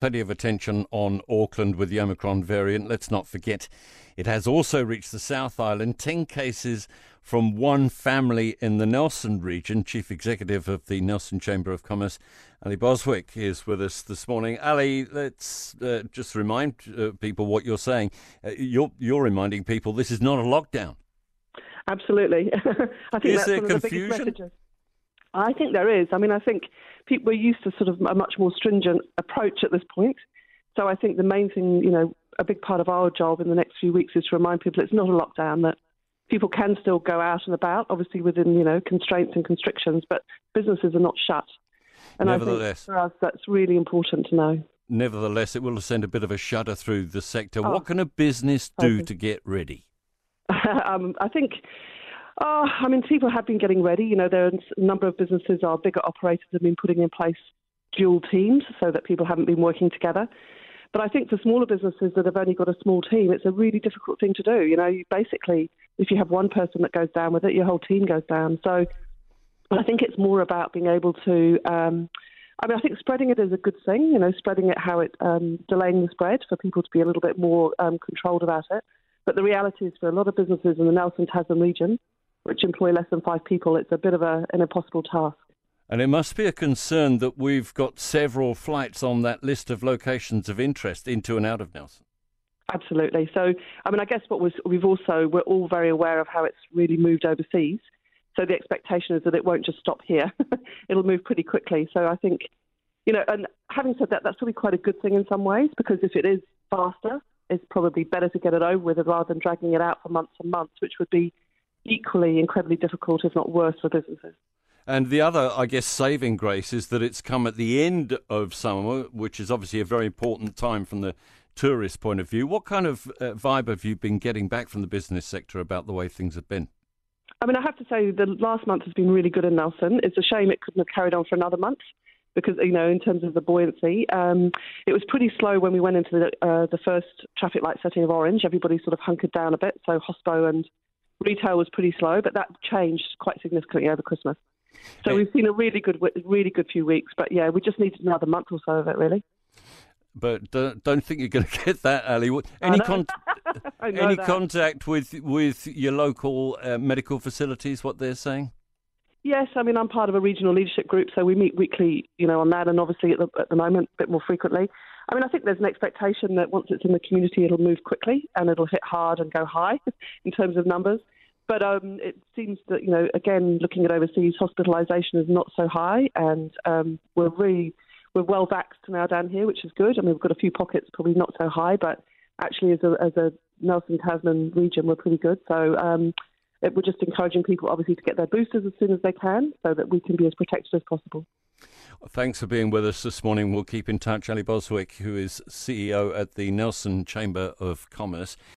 Plenty of attention on Auckland with the Omicron variant. Let's not forget it has also reached the South Island. 10 cases from one family in the Nelson region. Chief Executive of the Nelson Chamber of Commerce, Ali Boswijk, is with us this morning. Ali, let's uh, just remind uh, people what you're saying. Uh, you're, you're reminding people this is not a lockdown. Absolutely. I think is that's there one of the biggest messages. I think there is. I mean, I think people are used to sort of a much more stringent approach at this point. So I think the main thing, you know, a big part of our job in the next few weeks is to remind people it's not a lockdown, that people can still go out and about, obviously within, you know, constraints and constrictions, but businesses are not shut. And I think for us, that's really important to know. Nevertheless, it will send a bit of a shudder through the sector. Oh. What can a business do Okay. to get ready? um, I think, oh, I mean, people have been getting ready. You know, there are a number of businesses, our bigger operators have been putting in place dual teams so that people haven't been working together. But I think for smaller businesses that have only got a small team, it's a really difficult thing to do. You know, you basically, if you have one person that goes down with it, your whole team goes down. So I think it's more about being able to. Um, I mean, I think spreading it is a good thing. You know, spreading it how it um, delaying the spread for people to be a little bit more um, controlled about it. But the reality is, for a lot of businesses in the Nelson Tasman region, which employ less than five people, it's a bit of a, an impossible task. And it must be a concern that we've got several flights on that list of locations of interest into and out of Nelson. Absolutely. So, I mean, I guess what was, we've also, we're all very aware of how it's really moved overseas. So the expectation is that it won't just stop here. It'll move pretty quickly. So I think, you know, and having said that, that's probably quite a good thing in some ways because if it is faster, it's probably better to get it over with rather than dragging it out for months and months, which would be equally incredibly difficult, if not worse, for businesses. And the other, I guess, saving grace is that it's come at the end of summer, which is obviously a very important time from the tourist point of view. What kind of uh, vibe have you been getting back from the business sector about the way things have been? I mean, I have to say the last month has been really good in Nelson. It's a shame it couldn't have carried on for another month because, you know, in terms of the buoyancy, um, it was pretty slow when we went into the, uh, the first traffic light setting of orange. Everybody sort of hunkered down a bit, so hospo and retail was pretty slow, but that changed quite significantly over Christmas. So we've seen a really good, really good few weeks, but yeah, we just needed another month or so of it, really. But uh, don't think you're going to get that, Ali. Any con- I know any that. contact with with your local uh, medical facilities? What they're saying? Yes, I mean I'm part of a regional leadership group, so we meet weekly, you know, on that, and obviously at the, at the moment a bit more frequently. I mean, I think there's an expectation that once it's in the community, it'll move quickly and it'll hit hard and go high in terms of numbers. But um, it seems that you know, again, looking at overseas, hospitalisation is not so high, and um, we're really we're well vaxxed now down here, which is good. I mean, we've got a few pockets probably not so high, but actually, as a as a Nelson Tasman region, we're pretty good. So. Um, it, we're just encouraging people, obviously, to get their boosters as soon as they can, so that we can be as protected as possible. Thanks for being with us this morning. We'll keep in touch. Ali Boswijk, who is CEO at the Nelson Chamber of Commerce.